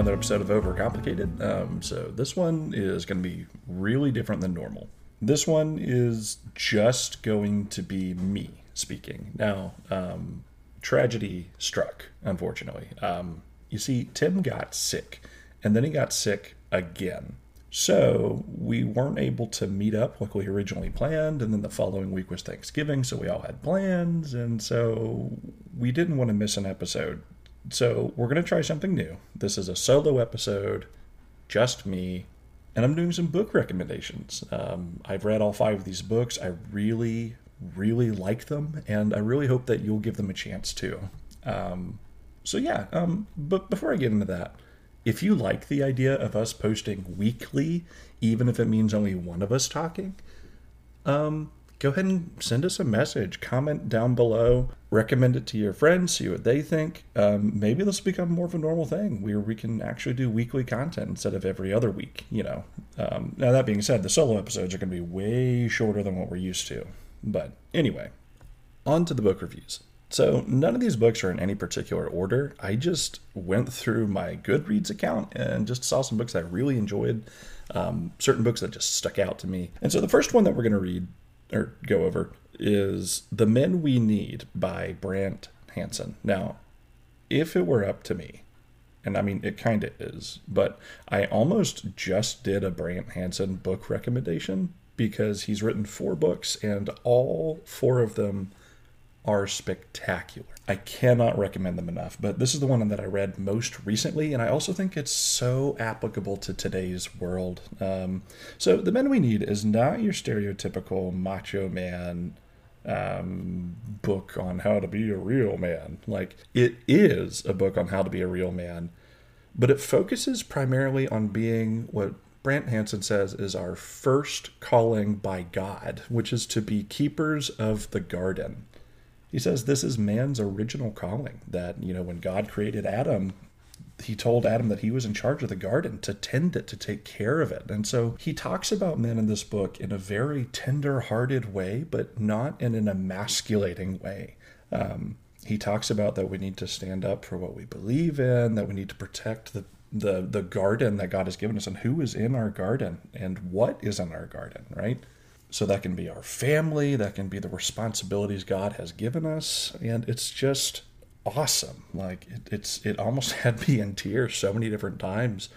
another episode of Overcomplicated. Um, so this one is going to be really different than normal. This one is just going to be me speaking. Now, um, tragedy struck, unfortunately. Um, you see, Tim got sick, and then he got sick again. So we weren't able to meet up like we originally planned, and then the following week was Thanksgiving, so we all had plans, and so we didn't want to miss an episode. So we're going to try something new. This is a solo episode, just me, and I'm doing some book recommendations. Um, I've read all five of these books. I really, really like them, and I really hope that you'll give them a chance too. Um, so yeah, um, but before I get into that, if you like the idea of us posting weekly, even if it means only one of us talking, um, go ahead and send us a message, comment down below, recommend it to your friends, see what they think. Um, maybe this will become more of a normal thing where we can actually do weekly content instead of every other week. You know. Um, now that being said, the solo episodes are going to be way shorter than what we're used to. But anyway, on to the book reviews. So, none of these books are in any particular order. I just went through my Goodreads account and just saw some books I really enjoyed, um, certain books that just stuck out to me. And so, the first one that we're going to read or go over is The Men We Need by Brant Hansen. Now, if it were up to me, and I mean, it kind of is, but I almost just did a Brant Hansen book recommendation because he's written four books and all four of them are spectacular. I cannot recommend them enough, but this is the one that I read most recently, and I also think it's so applicable to today's world. Um, so, The Men We Need is not your stereotypical macho man um, book on how to be a real man. Like, it is a book on how to be a real man, but it focuses primarily on being what Brant Hansen says is our first calling by God, which is to be keepers of the garden. He says this is man's original calling. That, you know, when God created Adam, he told Adam that he was in charge of the garden to tend it, to take care of it. And so he talks about men in this book in a very tender hearted way, but not in an emasculating way. Um, he talks about that we need to stand up for what we believe in, that we need to protect the, the, the garden that God has given us, and who is in our garden and what is in our garden, right? So that can be our family, that can be the responsibilities God has given us, and it's just awesome. Like it, it's it almost had me in tears so many different times,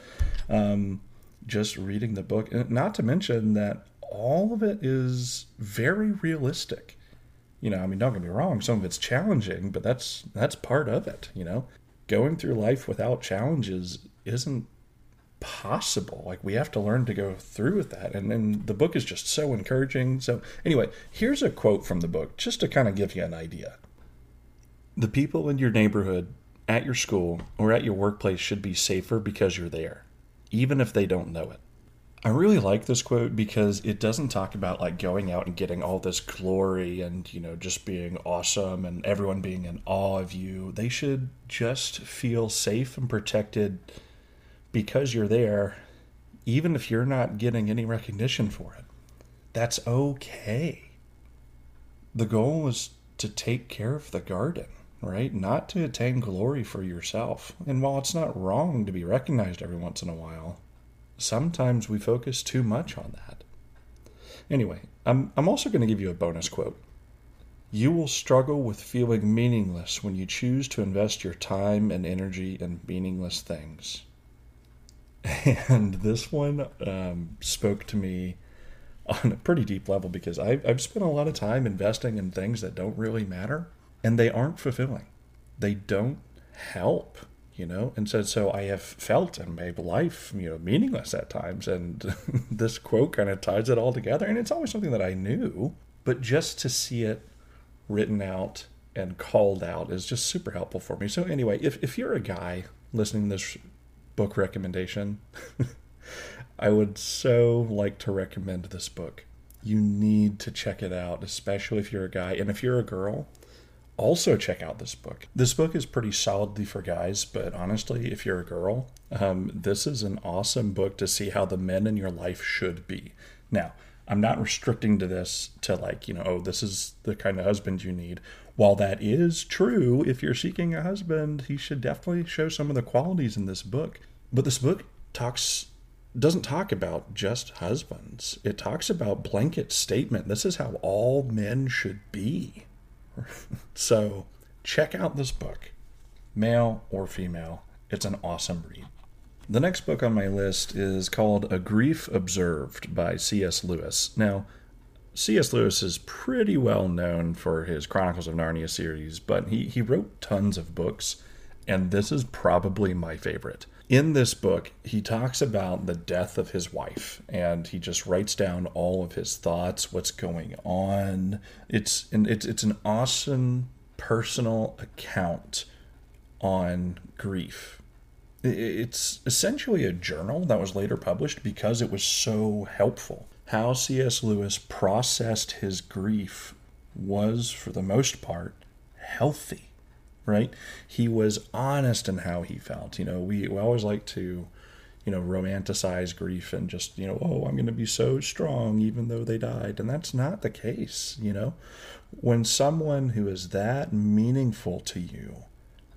um, just reading the book. And not to mention that all of it is very realistic. You know, I mean, don't get me wrong, some of it's challenging, but that's that's part of it. You know, going through life without challenges isn't possible. Like we have to learn to go through with that. And then the book is just so encouraging. So anyway, here's a quote from the book just to kind of give you an idea. The people in your neighborhood, at your school, or at your workplace should be safer because you're there, even if they don't know it. I really like this quote because it doesn't talk about like going out and getting all this glory and, you know, just being awesome and everyone being in awe of you. They should just feel safe and protected because you're there, even if you're not getting any recognition for it. That's okay. The goal is to take care of the garden, right? Not to attain glory for yourself. And while it's not wrong to be recognized every once in a while, sometimes we focus too much on that. Anyway, I'm, I'm also going to give you a bonus quote. You will struggle with feeling meaningless when you choose to invest your time and energy in meaningless things. And this one um, spoke to me on a pretty deep level because I've, I've spent a lot of time investing in things that don't really matter and they aren't fulfilling. They don't help, you know? And so, so I have felt and made life, you know, meaningless at times. And this quote kind of ties it all together. And it's always something that I knew, but just to see it written out and called out is just super helpful for me. So, anyway, if, if you're a guy listening to this book recommendation. I would so like to recommend this book. You need to check it out, especially if you're a guy. And if you're a girl, also check out this book. This book is pretty solidly for guys, but honestly, if you're a girl, um, this is an awesome book to see how the men in your life should be. Now, I'm not restricting to this to like, you know, oh, this is the kind of husband you need. While that is true, if you're seeking a husband, he should definitely show some of the qualities in this book. But this book talks doesn't talk about just husbands. It talks about blanket statement. This is how all men should be. so check out this book, male or female. It's an awesome read. The next book on my list is called A Grief Observed by C.S. Lewis. Now, C.S. Lewis is pretty well known for his Chronicles of Narnia series, but he, he wrote tons of books, and this is probably my favorite. In this book, he talks about the death of his wife, and he just writes down all of his thoughts, what's going on. It's it's it's an awesome personal account on grief it's essentially a journal that was later published because it was so helpful. How C.S. Lewis processed his grief was, for the most part, healthy, right? He was honest in how he felt. You know, we, we always like to, you know, romanticize grief and just, you know, oh, I'm going to be so strong even though they died. And that's not the case, you know. When someone who is that meaningful to you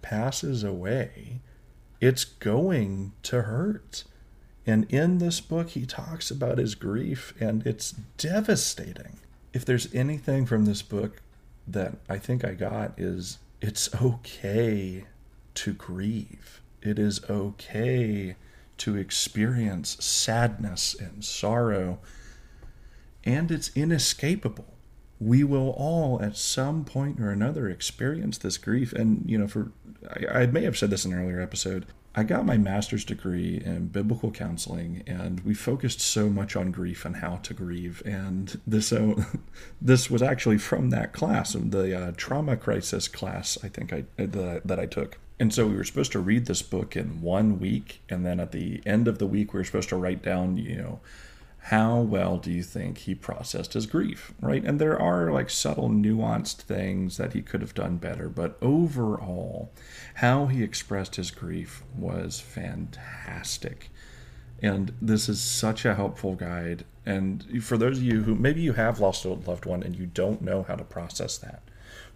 passes away, it's going to hurt. And in this book, he talks about his grief, and it's devastating. If there's anything from this book that I think I got, is it's okay to grieve. It is okay to experience sadness and sorrow, and it's inescapable. We will all, at some point or another, experience this grief. And, you know, for I, I may have said this in an earlier episode. I got my master's degree in biblical counseling, and we focused so much on grief and how to grieve. And this, uh, this was actually from that class, the uh, trauma crisis class. I think I that, that I took. And so we were supposed to read this book in one week, and then at the end of the week, we were supposed to write down, you know, how well do you think he processed his grief, right? And there are like subtle, nuanced things that he could have done better, but overall, how he expressed his grief was fantastic. And this is such a helpful guide. And for those of you who maybe you have lost a loved one and you don't know how to process that,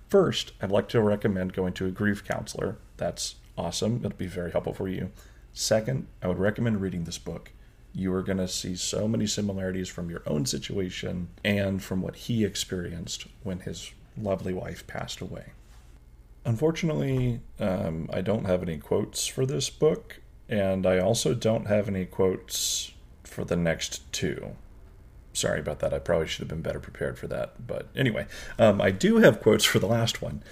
first, I'd like to recommend going to a grief counselor. That's awesome. It'll be very helpful for you. Second, I would recommend reading this book you are going to see so many similarities from your own situation and from what he experienced when his lovely wife passed away. Unfortunately, um, I don't have any quotes for this book, and I also don't have any quotes for the next two. Sorry about that. I probably should have been better prepared for that. But anyway, um, I do have quotes for the last one.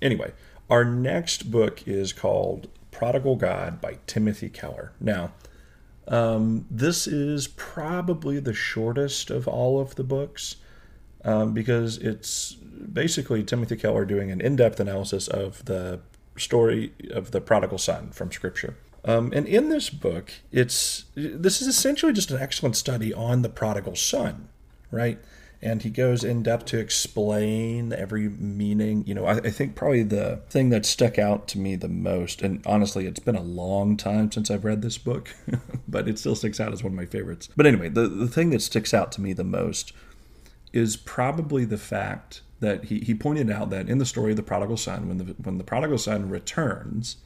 Anyway, our next book is called Prodigal God by Timothy Keller. Now, um, this is probably the shortest of all of the books um, because it's basically Timothy Keller doing an in depth analysis of the story of the prodigal son from Scripture. Um, and in this book, it's this is essentially just an excellent study on the prodigal son, right? And he goes in depth to explain every meaning. You know, I, I, think probably the thing that stuck out to me the most, and honestly, it's been a long time since I've read this book, but it still sticks out as one of my favorites. But anyway, the, the thing that sticks out to me the most is probably the fact that he, he pointed out that in the story of the prodigal son, when the when the prodigal son returns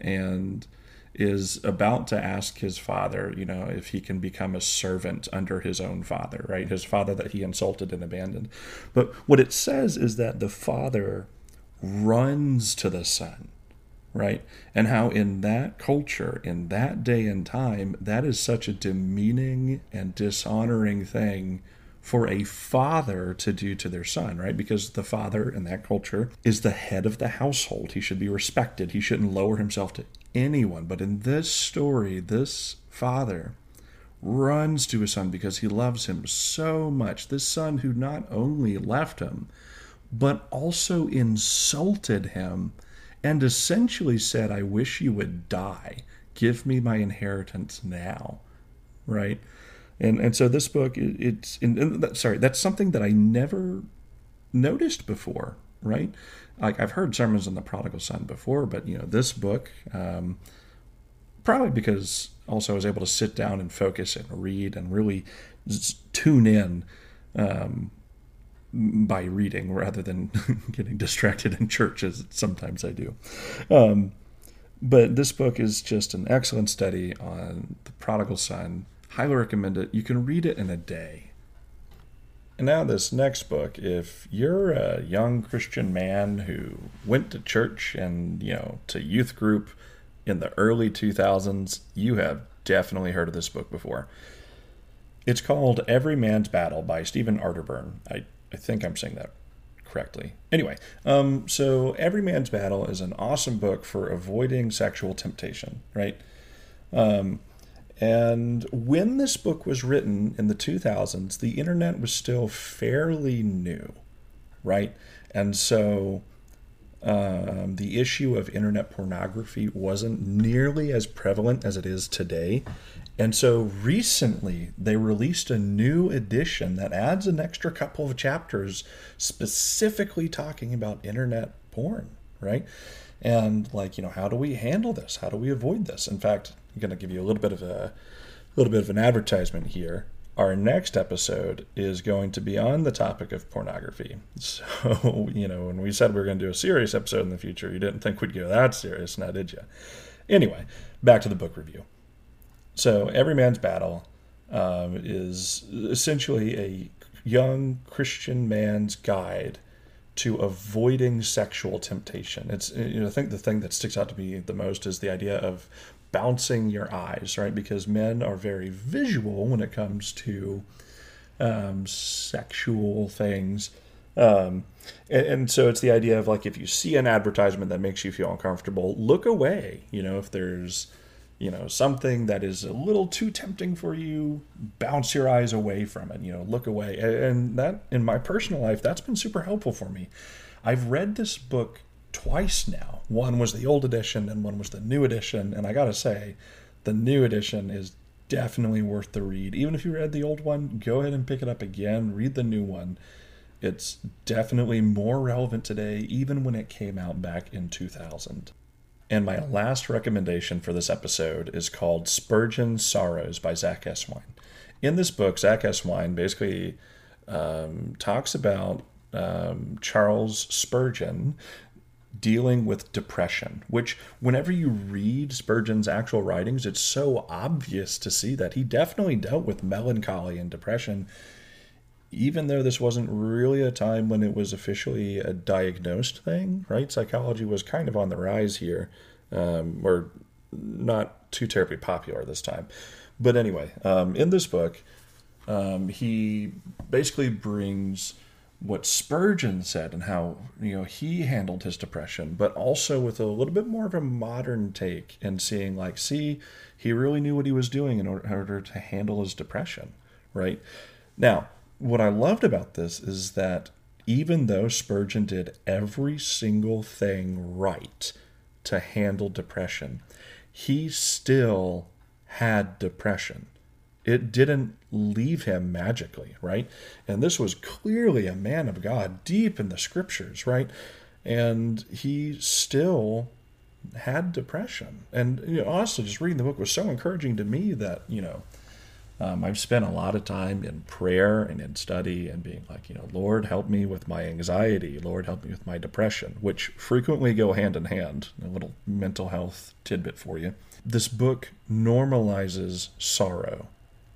and is about to ask his father, you know, if he can become a servant under his own father, right? His father that he insulted and abandoned. But what it says is that the father runs to the son, right? And how in that culture, in that day and time, that is such a demeaning and dishonoring thing for a father to do to their son, right? Because the father in that culture is the head of the household. He should be respected. He shouldn't lower himself to anyone. But in this story, this father runs to his son because he loves him so much. This son who not only left him, but also insulted him and essentially said, I wish you would die. Give me my inheritance now. Right? And and so this book, it's in, sorry, that's something that I never noticed before. Right? like I've heard sermons on the prodigal son before, but you know this book, um, probably because also I was able to sit down and focus and read and really tune in um, by reading rather than getting distracted in church as sometimes I do. Um, But this book is just an excellent study on the prodigal son. Highly recommend it. You can read it in a day. And now, this next book, if you're a young Christian man who went to church and, you know, to youth group in the early 2000s, you have definitely heard of this book before. It's called Every Man's Battle by Stephen Arterburn. I, I think I'm saying that correctly. Anyway, um, so Every Man's Battle is an awesome book for avoiding sexual temptation, right? Um, and when this book was written in the 2000s, the internet was still fairly new, right? And so um, the issue of internet pornography wasn't nearly as prevalent as it is today. And so recently they released a new edition that adds an extra couple of chapters specifically talking about internet porn, right? And like, you know, how do we handle this? How do we avoid this? In fact, I'm going to give you a little bit of a little bit of an advertisement here. Our next episode is going to be on the topic of pornography. So, you know, when we said we were going to do a serious episode in the future, you didn't think we'd go that serious, now did you? Anyway, back to the book review. So, Every Man's Battle um, is essentially a young Christian man's guide to avoiding sexual temptation. It's you know I think the thing that sticks out to me the most is the idea of bouncing your eyes, right? Because men are very visual when it comes to um, sexual things. Um, and, and, so it's the idea of like if you see an advertisement that makes you feel uncomfortable, look away. You know, if there's you know something that is a little too tempting for you, bounce your eyes away from it. You know, look away. And that in my personal life, that's been super helpful for me. I've read this book twice now. One was the old edition and one was the new edition. And I got to say, the new edition is definitely worth the read. Even if you read the old one, go ahead and pick it up again, read the new one. It's definitely more relevant today, even when it came out back in 2000. And my last recommendation for this episode is called Spurgeon's Sorrows by Zack Eswine. In this book, Zack Eswine basically um, talks about um, Charles Spurgeon dealing with depression, which, whenever you read Spurgeon's actual writings, it's so obvious to see that he definitely dealt with melancholy and depression, even though this wasn't really a time when it was officially a diagnosed thing, right? Psychology was kind of on the rise here, um, or not too terribly popular this time. But anyway, um, in this book, um, he basically brings what Spurgeon said and how you know he handled his depression, but also with a little bit more of a modern take and seeing like, see, he really knew what he was doing in order to handle his depression, right? Now, what I loved about this is that even though Spurgeon did every single thing right to handle depression, he still had depression it didn't leave him magically, right? And this was clearly a man of God, deep in the scriptures, right? And he still had depression. And you know, honestly, just reading the book was so encouraging to me that, you know, um, I've spent a lot of time in prayer and in study and being like, you know, Lord, help me with my anxiety. Lord, help me with my depression, which frequently go hand in hand. A little mental health tidbit for you. This book normalizes sorrow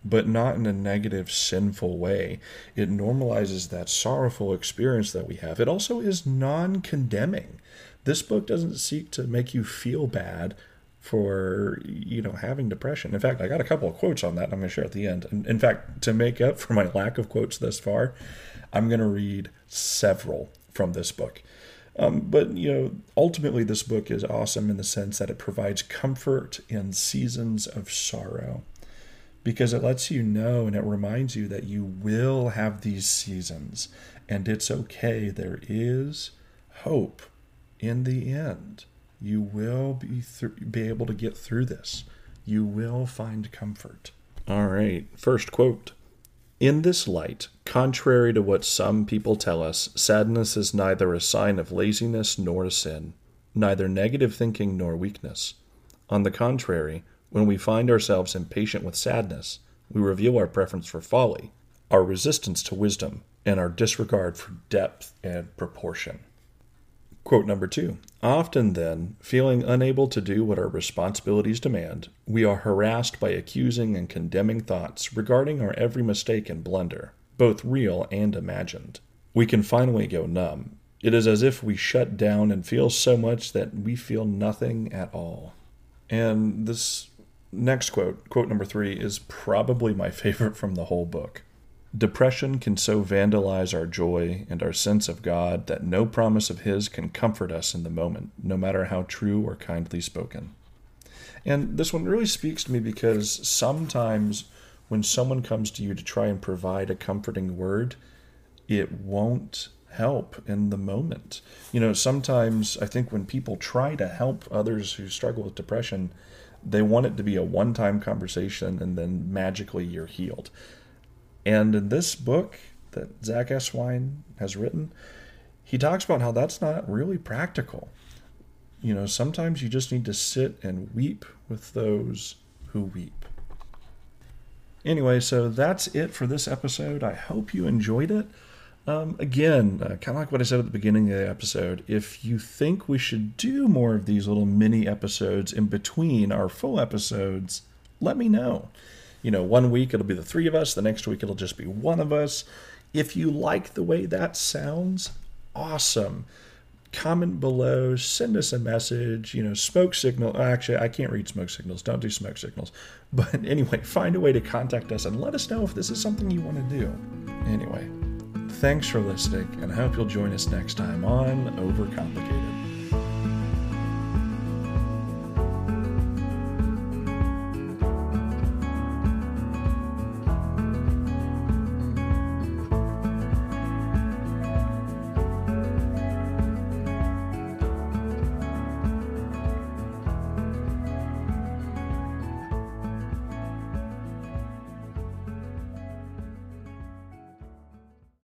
but not in a negative, sinful way. It normalizes that sorrowful experience that we have. It also is non condemning. This book doesn't seek to make you feel bad for you know having depression. In fact, I got a couple of quotes on that I'm going to share at the end. And in fact, to make up for my lack of quotes thus far, I'm going to read several from this book. Um, but you know, ultimately, this book is awesome in the sense that it provides comfort in seasons of sorrow because it lets you know and it reminds you that you will have these seasons and it's okay. There is hope in the end. You will be th- be able to get through this. You will find comfort. All right, first quote. In this light, contrary to what some people tell us, sadness is neither a sign of laziness nor a sin, neither negative thinking nor weakness. On the contrary, when we find ourselves impatient with sadness, we reveal our preference for folly, our resistance to wisdom, and our disregard for depth and proportion. Quote number two Often then, feeling unable to do what our responsibilities demand, we are harassed by accusing and condemning thoughts regarding our every mistake and blunder, both real and imagined. We can finally go numb. It is as if we shut down and feel so much that we feel nothing at all. And this next quote, quote number three, is probably my favorite from the whole book. Depression can so vandalize our joy and our sense of God that no promise of His can comfort us in the moment, no matter how true or kindly spoken. And this one really speaks to me because sometimes when someone comes to you to try and provide a comforting word, it won't help in the moment. You know, sometimes I think when people try to help others who struggle with depression, they want it to be a one time conversation and then magically you're healed. And in this book that Zack Eswine has written, he talks about how that's not really practical. You know, sometimes you just need to sit and weep with those who weep. Anyway, so that's it for this episode. I hope you enjoyed it. Um, again, uh, kind of like what I said at the beginning of the episode, if you think we should do more of these little mini episodes in between our full episodes, let me know. You know, one week it'll be the three of us, the next week it'll just be one of us. If you like the way that sounds, awesome. Comment below, send us a message, you know, smoke signal. Actually, I can't read smoke signals. Don't do smoke signals. But anyway, find a way to contact us and let us know if this is something you want to do. Anyway, Thanks for listening, and I hope you'll join us next time on Overcomplicated.